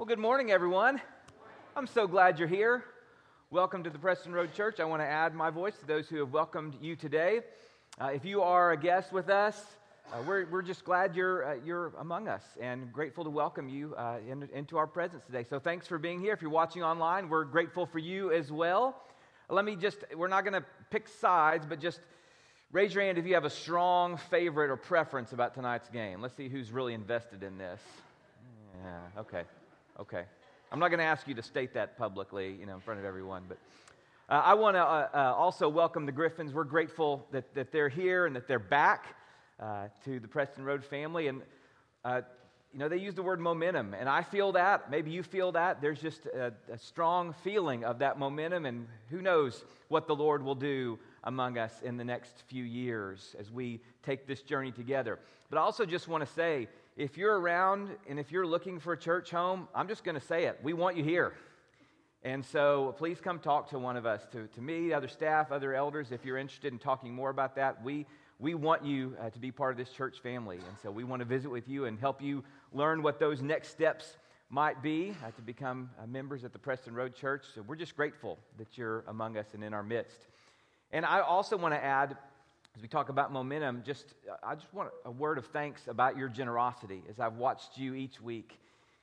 Well, good morning, everyone. I'm so glad you're here. Welcome to the Preston Road Church. I want to add my voice to those who have welcomed you today. Uh, if you are a guest with us, uh, we're, we're just glad you're, uh, you're among us and grateful to welcome you uh, in, into our presence today. So thanks for being here. If you're watching online, we're grateful for you as well. Let me just, we're not going to pick sides, but just raise your hand if you have a strong favorite or preference about tonight's game. Let's see who's really invested in this. Yeah, okay. Okay. I'm not going to ask you to state that publicly, you know, in front of everyone, but uh, I want to uh, uh, also welcome the Griffins. We're grateful that, that they're here and that they're back uh, to the Preston Road family. And, uh, you know, they use the word momentum, and I feel that. Maybe you feel that. There's just a, a strong feeling of that momentum, and who knows what the Lord will do among us in the next few years as we take this journey together. But I also just want to say, if you're around and if you're looking for a church home, I'm just going to say it. We want you here. And so please come talk to one of us, to, to me, other staff, other elders, if you're interested in talking more about that. We, we want you uh, to be part of this church family. And so we want to visit with you and help you learn what those next steps might be uh, to become uh, members at the Preston Road Church. So we're just grateful that you're among us and in our midst. And I also want to add as we talk about momentum, just I just want a word of thanks about your generosity as I've watched you each week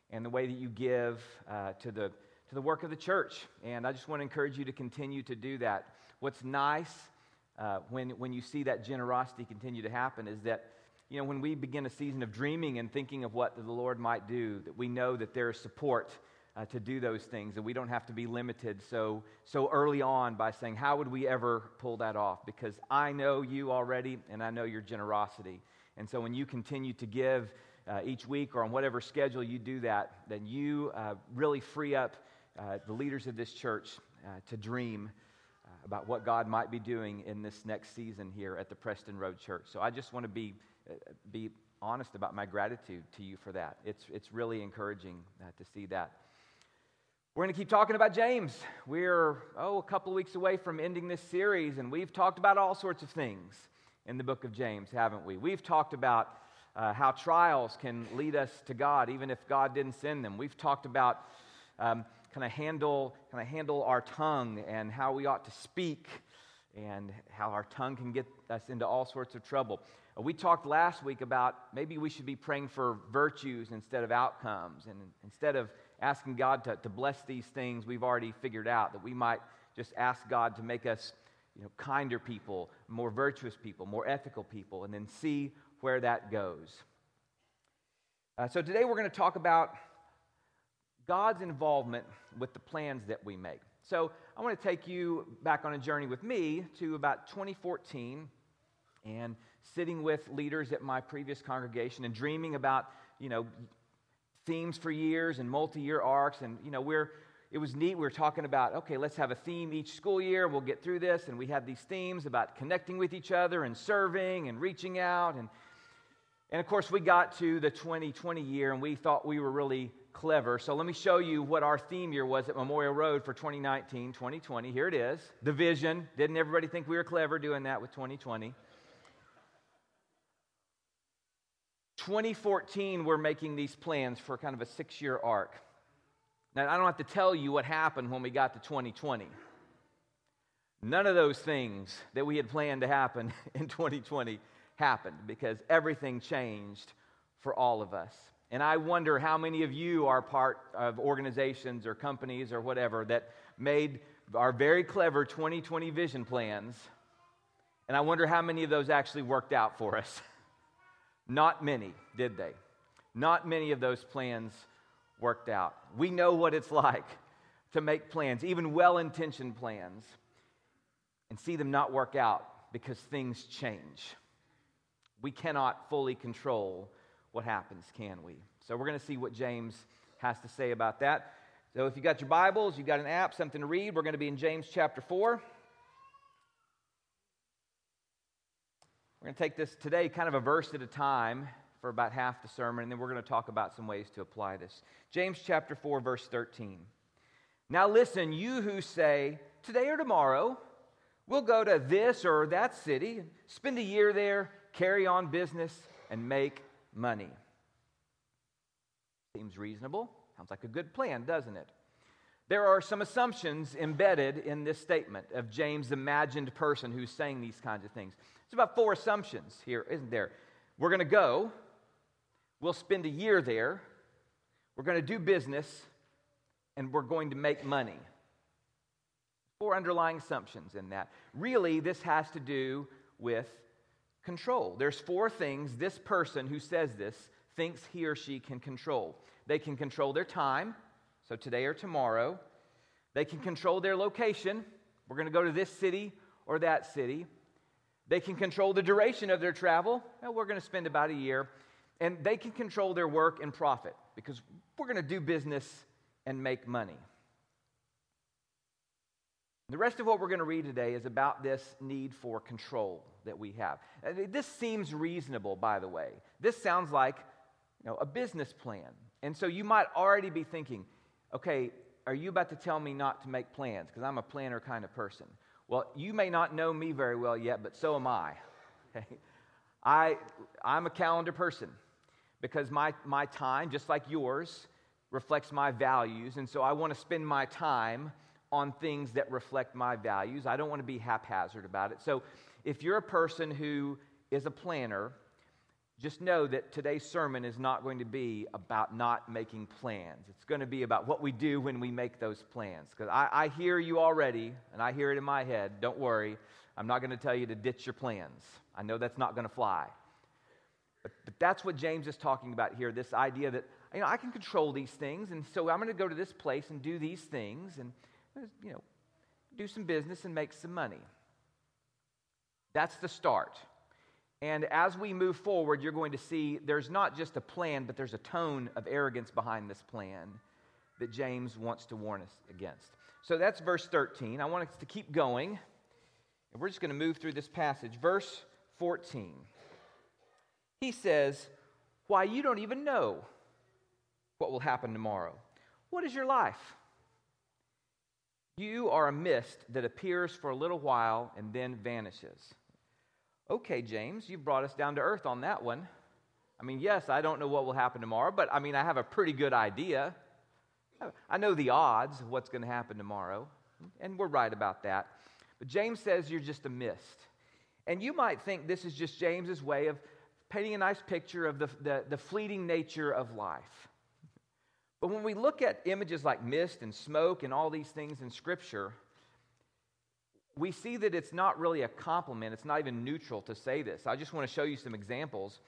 and the way that you give uh, to the to the work of the church. And I just want to encourage you to continue to do that. What's nice uh, when when you see that generosity continue to happen is that you know when we begin a season of dreaming and thinking of what the Lord might do, that we know that there is support uh, to do those things, and we don't have to be limited so, so early on by saying, How would we ever pull that off? Because I know you already, and I know your generosity. And so when you continue to give uh, each week or on whatever schedule you do that, then you uh, really free up uh, the leaders of this church uh, to dream uh, about what God might be doing in this next season here at the Preston Road Church. So I just want to be, be honest about my gratitude to you for that. It's, it's really encouraging to see that. We're going to keep talking about James. We're, oh, a couple of weeks away from ending this series, and we've talked about all sorts of things in the book of James, haven't we? We've talked about uh, how trials can lead us to God, even if God didn't send them. We've talked about um, kind of handle, kind of handle our tongue and how we ought to speak and how our tongue can get us into all sorts of trouble. Uh, we talked last week about maybe we should be praying for virtues instead of outcomes, and instead of asking God to, to bless these things we've already figured out, that we might just ask God to make us you know, kinder people, more virtuous people, more ethical people, and then see where that goes. Uh, so today we're going to talk about God's involvement with the plans that we make. So I want to take you back on a journey with me to about 2014 and sitting with leaders at my previous congregation and dreaming about, you know, themes for years and multi-year arcs. And you know we're it was neat. We were talking about okay let's have a theme each school year. We'll get through this. And we had these themes about connecting with each other and serving and reaching out. And and of course we got to the 2020 year and we thought we were really clever. So let me show you what our theme year was at memorial road for 2019 2020 here it is. The vision. Didn't everybody think we were clever doing that with 2020 2014, we're making these plans for kind of a six year arc. Now, I don't have to tell you what happened when we got to 2020. None of those things that we had planned to happen in 2020 happened because everything changed for all of us. And I wonder how many of you are part of organizations or companies or whatever that made our very clever 2020 vision plans. And I wonder how many of those actually worked out for us. Not many, did they? Not many of those plans worked out. We know what it's like to make plans, even well intentioned plans, and see them not work out because things change. We cannot fully control what happens, can we? So we're going to see what James has to say about that. So if you got your Bibles, you got an app, something to read, we're going to be in James chapter 4. We're going to take this today kind of a verse at a time for about half the sermon, and then we're going to talk about some ways to apply this. James chapter 4, verse 13. Now listen, you who say, today or tomorrow, we'll go to this or that city, spend a year there, carry on business, and make money. Seems reasonable. Sounds like a good plan, doesn't it? There are some assumptions embedded in this statement of James' imagined person who's saying these kinds of things. It's about four assumptions here, isn't there? We're going to go, we'll spend a year there, we're going to do business, and we're going to make money. Four underlying assumptions in that. Really, this has to do with control. There's four things this person who says this thinks he or she can control. They can control their time, so today or tomorrow. They can control their location. We're going to go to this city or that city. They can control the duration of their travel. Well, we're going to spend about a year. And they can control their work and profit because we're going to do business and make money. The rest of what we're going to read today is about this need for control that we have. Uh, this seems reasonable, by the way. This sounds like you know, a business plan. And so you might already be thinking, okay, are you about to tell me not to make plans? Because I'm a planner kind of person. Well, you may not know me very well yet, but so am I. I I'm a calendar person because my, my time, just like yours, reflects my values. And so I want to spend my time on things that reflect my values. I don't want to be haphazard about it. So if you're a person who is a planner, just know that today's sermon is not going to be about not making plans. It's going to be about what we do when we make those plans. Because I, I, hear you already, and I hear it in my head. Don't worry. I'm not going to tell you to ditch your plans. I know that's not going to fly. But, but that's what James is talking about here this idea that you know, I can control these things, and so I'm going to go to this place and do these things and you know, do some business and make some money. That's the start. And as we move forward, you're going to see there's not just a plan, but there's a tone of arrogance behind this plan that James wants to warn us against. So that's verse 13. I want us to keep going, and we're just going to move through this passage. Verse 14. He says, Why, you don't even know what will happen tomorrow. What is your life? You are a mist that appears for a little while and then vanishes. Okay, James, you've brought us down to earth on that one. I mean, yes, I don't know what will happen tomorrow, but I mean, I have a pretty good idea. I know the odds of what's going to happen tomorrow, and we're right about that. But James says you're just a mist. And you might think this is just James's way of painting a nice picture of the, the, the fleeting nature of life. But when we look at images like mist and smoke and all these things in Scripture, we see that it's not really a compliment. It's not even neutral to say this. I just want to show you some examples.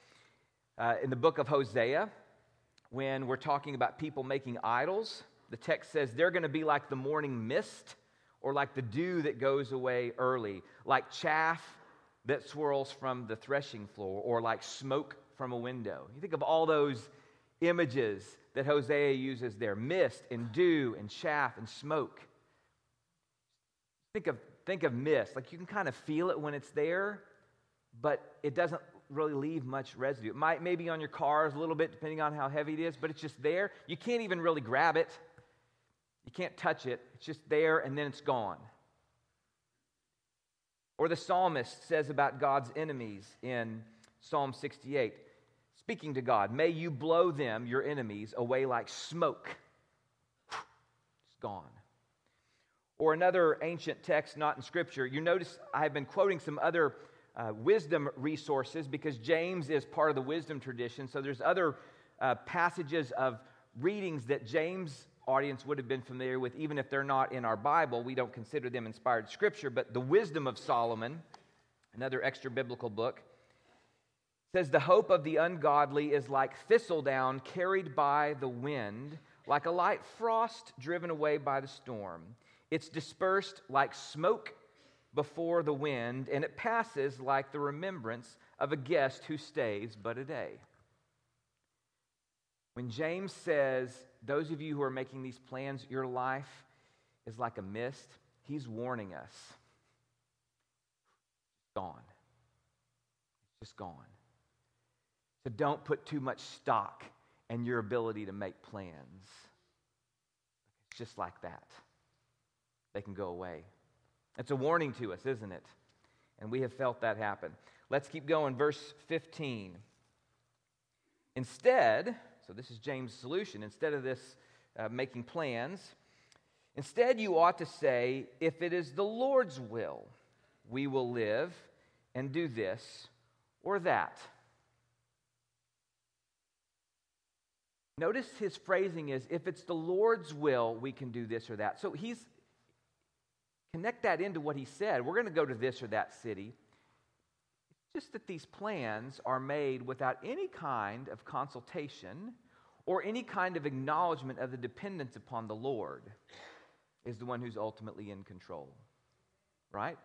Uh, in the book of Hosea, when we're talking about people making idols, the text says they're going to be like the morning mist or like the dew that goes away early, like chaff that swirls from the threshing floor, or like smoke from a window. You think of all those images that Hosea uses there mist and dew and chaff and smoke. Think of think of mist. Like you can kind of feel it when it's there, but it doesn't really leave much residue. It might maybe on your cars a little bit, depending on how heavy it is, but it's just there. You can't even really grab it. You can't touch it. It's just there and then it's gone. Or the psalmist says about God's enemies in Psalm 68, speaking to God, may you blow them, your enemies, away like smoke. It's gone or another ancient text not in Scripture. You notice I have been quoting some other uh, wisdom resources because James is part of the wisdom tradition. So there's other uh, passages of readings that James' audience would have been familiar with, even if they're not in our Bible. We don't consider them inspired Scripture. But the Wisdom of Solomon, another extra biblical book, says the hope of the ungodly is like thistledown carried by the wind, like a light frost driven away by the storm. It's dispersed like smoke before the wind, and it passes like the remembrance of a guest who stays but a day. When James says, Those of you who are making these plans, your life is like a mist, he's warning us. It's gone. It's just gone. So don't put too much stock in your ability to make plans. It's just like that they can go away. It's a warning to us, isn't it? And we have felt that happen. Let's keep going. Verse 15. Instead, So, this is James' solution. Instead of this uh, making plans, instead you ought to say, if it is the Lord's will, we will live and do this or that. Notice his phrasing is if it's the Lord's will, we can do this or that. So he's connect that into what he said. We're going to go to this or that city. It's just that these plans are made without any kind of consultation or any kind of acknowledgement of the dependence upon the Lord is the one who's ultimately in control. Right?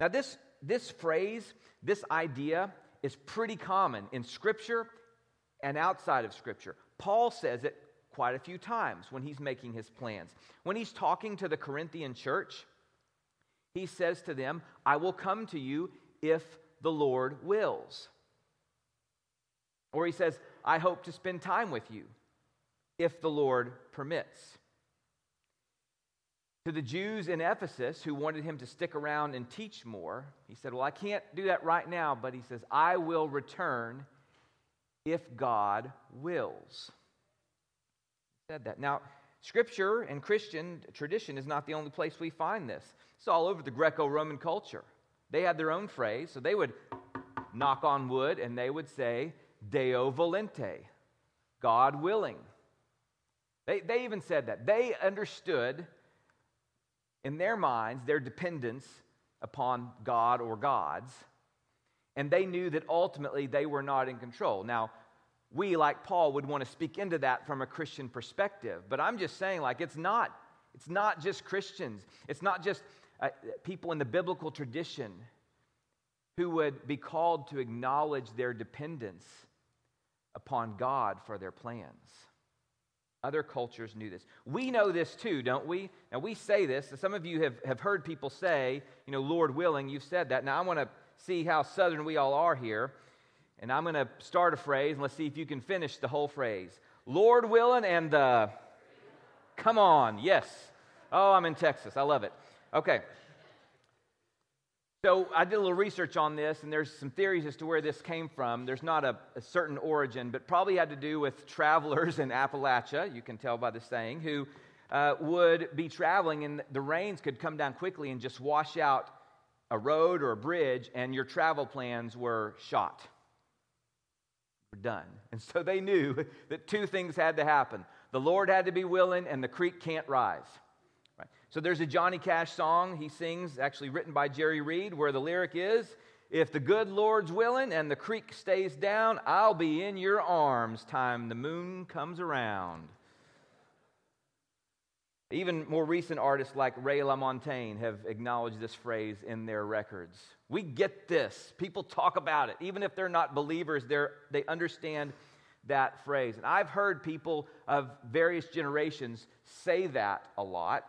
Now, this, this phrase, this idea is pretty common in Scripture and outside of Scripture. Paul says it quite a few times when he's making his plans. When he's talking to the Corinthian church, he says to them, I will come to you if the Lord wills. Or he says, I hope to spend time with you if the Lord permits. To the Jews in Ephesus who wanted him to stick around and teach more, he said, Well, I can't do that right now, but he says, I will return if God wills. Said that. Now, Scripture and Christian tradition is not the only place we find this. It's all over the Greco Roman culture. They had their own phrase, so they would knock on wood and they would say, Deo volente, God willing. They, they even said that. They understood in their minds their dependence upon God or gods, and they knew that ultimately they were not in control. Now, we, like Paul, would want to speak into that from a Christian perspective, but I'm just saying, like, it's not. It's not just Christians. It's not just uh, people in the biblical tradition who would be called to acknowledge their dependence upon God for their plans. Other cultures knew this. We know this too, don't we? Now, we say this. Some of you have, have heard people say, you know, Lord willing, you've said that. Now, I want to see how southern we all are here. And I'm going to start a phrase, and let's see if you can finish the whole phrase. Lord willing, and the. Come on, yes. Oh, I'm in Texas. I love it. Okay. So I did a little research on this, and there's some theories as to where this came from. There's not a, a, certain origin, but probably had to do with travelers in Appalachia, you can tell by the saying, who uh, would be traveling, and the rains could come down quickly and just wash out a road or a bridge, and your travel plans were shot. Were done. And so they knew that two things had to happen the Lord had to be willing, and the creek can't rise. So there's a Johnny Cash song he sings, actually written by Jerry Reed, where the lyric is If the good Lord's willing and the creek stays down, I'll be in your arms time the moon comes around. Even more recent artists like Ray LaMontagne have acknowledged this phrase in their records. We get this. People talk about it. Even if they're not believers, they're, they understand that phrase. And I've heard people of various generations say that a lot.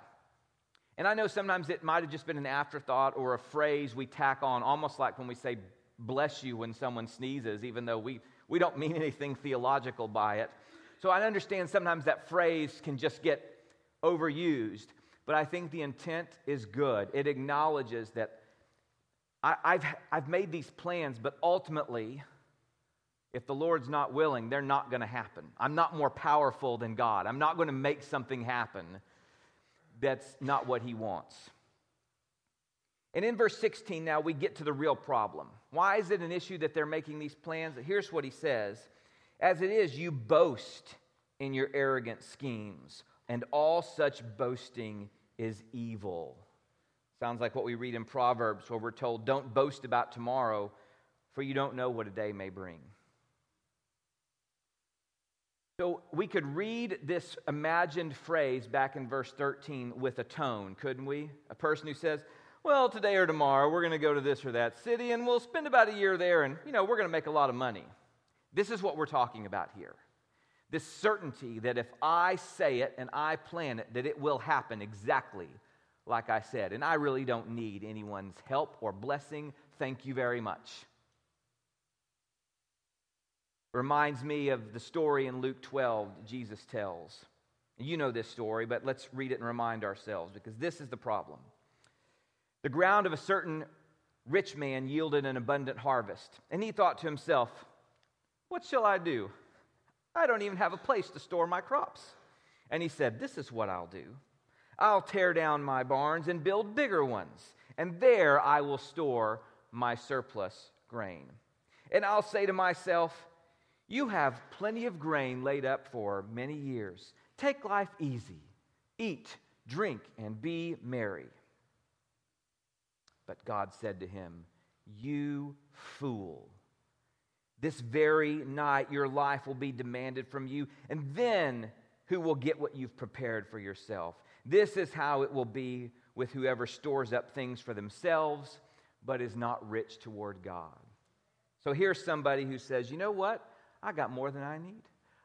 And I know sometimes it might have just been an afterthought or a phrase we tack on, almost like when we say bless you when someone sneezes, even though we, we don't mean anything theological by it. So I understand sometimes that phrase can just get overused, but I think the intent is good. It acknowledges that I, I've, I've made these plans, but ultimately, if the Lord's not willing, they're not going to happen. I'm not more powerful than God. I'm not going to make something happen that's not what he wants. And in verse 16, now we get to the real problem. Why is it an issue that they're making these plans? Here's what he says As it is, you boast in your arrogant schemes, and all such boasting is evil. Sounds like what we read in Proverbs, where we're told, Don't boast about tomorrow, for you don't know what a day may bring. So we could read this imagined phrase back in verse 13 with a tone, couldn't we? A person who says, well, today or tomorrow, we're going to go to this or that city and we'll spend about a year there and, you know, we're going to make a lot of money. This is what we're talking about here. This certainty that if I say it and I plan it, that it will happen exactly like I said. And I really don't need anyone's help or blessing. Thank you very much reminds me of the story in Luke 12 Jesus tells. You know this story, but let's read it and remind ourselves because this is the problem. The ground of a certain rich man yielded an abundant harvest, and he thought to himself, What shall I do? I don't even have a place to store my crops. And he said, This is what I'll do I'll tear down my barns and build bigger ones, and there I will store my surplus grain. And I'll say to myself, You have plenty of grain laid up for many years. Take life easy, eat, drink, and be merry. But God said to him, You fool. This very night your life will be demanded from you, and then who will get what you've prepared for yourself? This is how it will be with whoever stores up things for themselves, but is not rich toward God. So here's somebody who says, You know what? I got more than I need.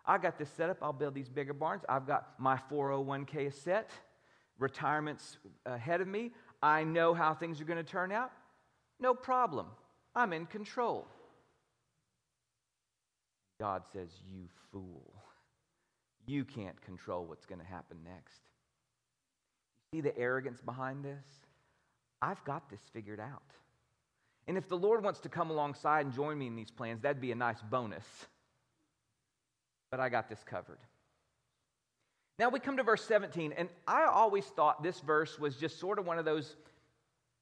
I got this set up. I'll build these bigger barns. I've got my 401k set, retirement's ahead of me. I know how things are going to turn out. No problem. I'm in control. God says, You fool. You can't control what's going to happen next. You see the arrogance behind this? I've got this figured out. And if the Lord wants to come alongside and join me in these plans, that'd be a nice bonus. But I got this covered. Now we come to verse 17, and I always thought this verse was just sort of one of those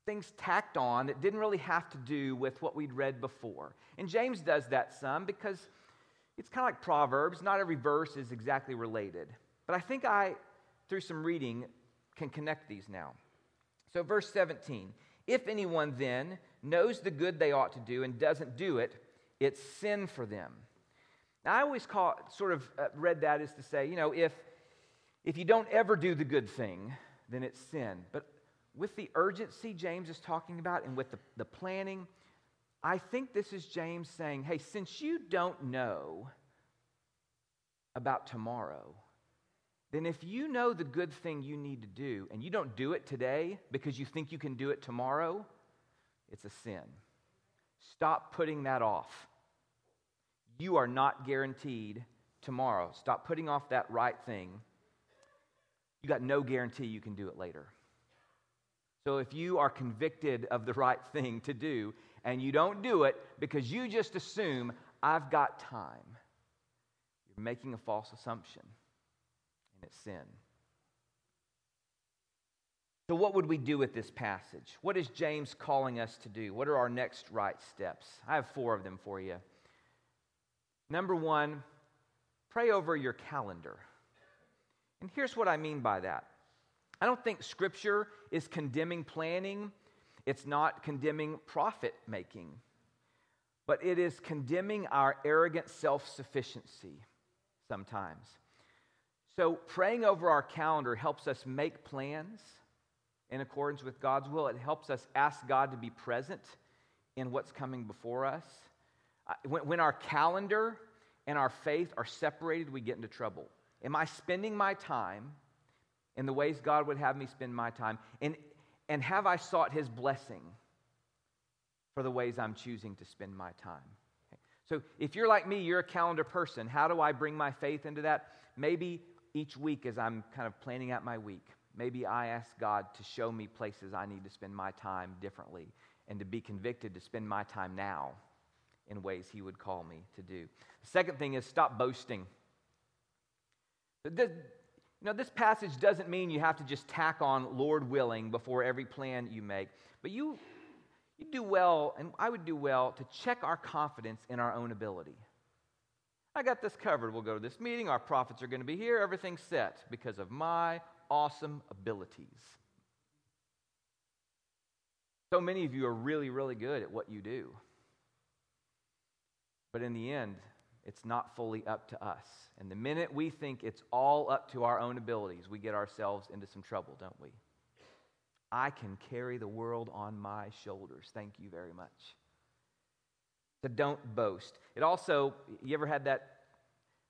things tacked on that didn't really have to do with what we'd read before. And James does that some because it's kind of like Proverbs. Not every verse is exactly related. But I think I, through some reading, can connect these now. So, verse 17 If anyone then knows the good they ought to do and doesn't do it, it's sin for them. Now, I always call, sort of uh, read that as to say, you know, if if you don't ever do the good thing, then it's sin. But with the urgency James is talking about and with the, the planning, I think this is James saying, hey, since you don't know about tomorrow, then if you know the good thing you need to do and you don't do it today because you think you can do it tomorrow, it's a sin. Stop putting that off. You are not guaranteed tomorrow. Stop putting off that right thing you got no guarantee you can do it later. So if you are convicted of the right thing to do and you don't do it because you just assume, I've got time, you're making a false assumption and it's sin. So, what would we do with this passage? What is James calling us to do? What are our next right steps? I have four of them for you. Number one, pray over your calendar. And here's what I mean by that I don't think Scripture is condemning planning, it's not condemning profit making, but it is condemning our arrogant self sufficiency sometimes. So, praying over our calendar helps us make plans in accordance with God's will. It helps us ask God to be present in what's coming before us. When, when our calendar and our faith are separated, we get into trouble. Am I spending my time in the ways God would have me spend my time? And, and have I sought His blessing for the ways I'm choosing to spend my time? So if you're like me, you're a calendar person. How do I bring my faith into that? Maybe each week as I'm kind of planning out my week, maybe I ask God to show me places I need to spend my time differently and to be convicted to spend my time now in ways He would call me to do. The second thing is stop boasting. You know, this passage doesn't mean you have to just tack on Lord willing before every plan you make, but you, you do well, and I would do well to check our confidence in our own ability. I got this covered. We'll go to this meeting. Our profits are going to be here. Everything's set because of my awesome abilities. So many of you are really, really good at what you do. But in the end, it's not fully up to us. And the minute we think it's all up to our own abilities, we get ourselves into some trouble, don't we? I can carry the world on my shoulders. Thank you very much. So don't boast. It also, you ever had that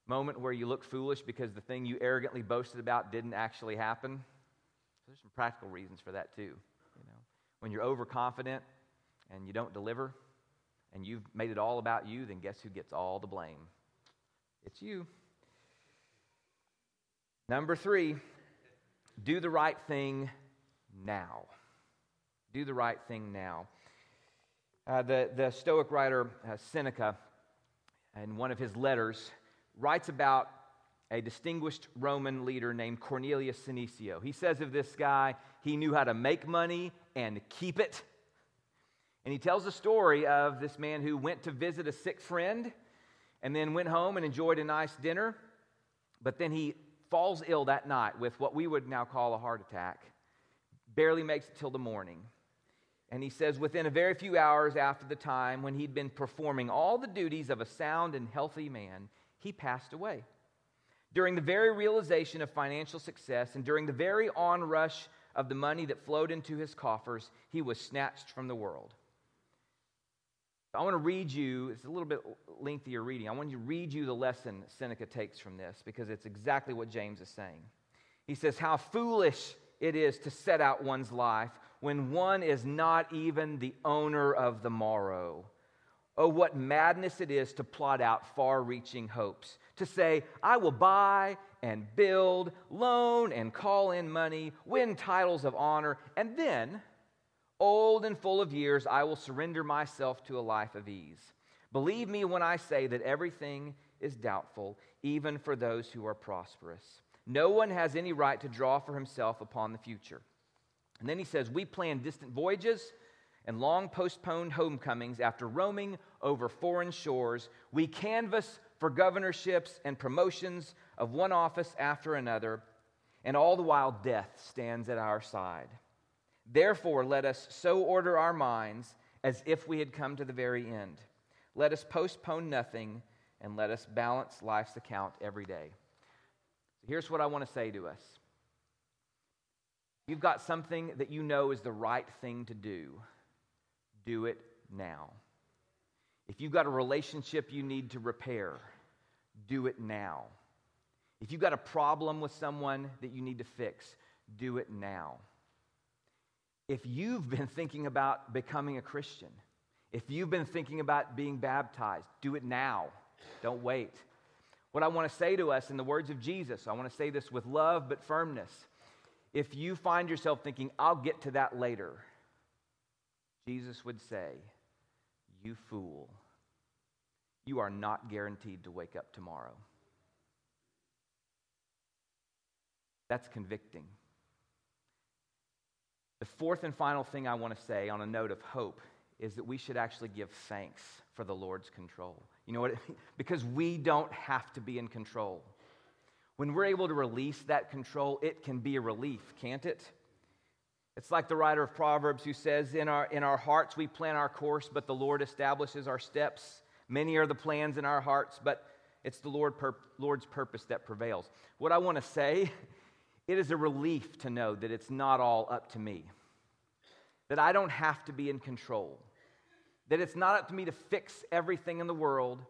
moment where you look foolish because the thing you arrogantly boasted about didn't actually happen? So there's some practical reasons for that too. You know, when you're overconfident and you don't deliver, and you've made it all about you, then guess who gets all the blame? It's you. Number three, do the right thing now. Do the right thing now. Uh, the, the Stoic writer uh, Seneca, in one of his letters, writes about a distinguished Roman leader named Cornelius Senecio. He says of this guy, he knew how to make money and keep it. And he tells the story of this man who went to visit a sick friend and then went home and enjoyed a nice dinner. But then he falls ill that night with what we would now call a heart attack, barely makes it till the morning. And he says, within a very few hours after the time when he'd been performing all the duties of a sound and healthy man, he passed away. During the very realization of financial success and during the very onrush of the money that flowed into his coffers, he was snatched from the world. I want to read you, it's a little bit lengthier reading. I want to read you the lesson Seneca takes from this because it's exactly what James is saying. He says, How foolish it is to set out one's life when one is not even the owner of the morrow. Oh, what madness it is to plot out far reaching hopes. To say, I will buy and build, loan and call in money, win titles of honor, and then Old and full of years, I will surrender myself to a life of ease. Believe me when I say that everything is doubtful, even for those who are prosperous. No one has any right to draw for himself upon the future. And then he says, We plan distant voyages and long postponed homecomings after roaming over foreign shores. We canvass for governorships and promotions of one office after another, and all the while death stands at our side. Therefore, let us so order our minds as if we had come to the very end. Let us postpone nothing and let us balance life's account every day. Here's what I want to say to us. You've got something that you know is the right thing to do. Do it now. If you've got a relationship you need to repair, do it now. If you've got a problem with someone that you need to fix, do it now if you've been thinking about becoming a Christian, if you've been thinking about being baptized, do it now. Don't wait. What I want to say to us in the words of Jesus, I want to say this with love but firmness. If you find yourself thinking, I'll get to that later, Jesus would say, You fool, you are not guaranteed to wake up tomorrow. That's convicting. Fourth and final thing I want to say on a note of hope is that we should actually give thanks for the Lord's control. You know what? because we don't have to be in control. When we're able to release that control, it can be a relief, can't it? It's like the writer of Proverbs who says, In our, in our hearts we plan our course, but the Lord establishes our steps. Many are the plans in our hearts, but it's the Lord pur- Lord's purpose that prevails. What I want to say it is a relief to know that it's not all up to me, that I don't have to be in control, that it's not up to me to fix everything in the world.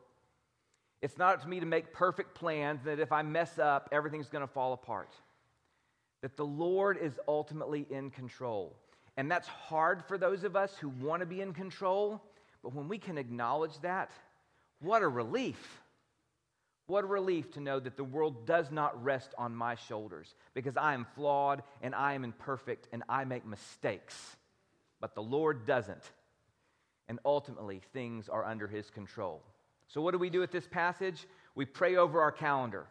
It's not up to me to make perfect plans, that if I mess up, everything's going to fall apart. That the Lord is ultimately in control. And that's hard for those of us who want to be in control, but when we can acknowledge that, what a relief. What a relief to know that the world does not rest on my shoulders because I am flawed and I am imperfect and I make mistakes. But the Lord doesn't. And ultimately, things are under his control. So, what do we do with this passage? We pray over our calendar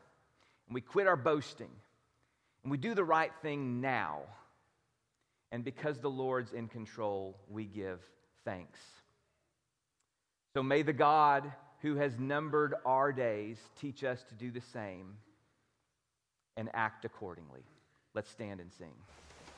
and we quit our boasting and we do the right thing now. And because the Lord's in control, we give thanks. So, may the God who has numbered our days, teach us to do the same and act accordingly. Let's stand and sing.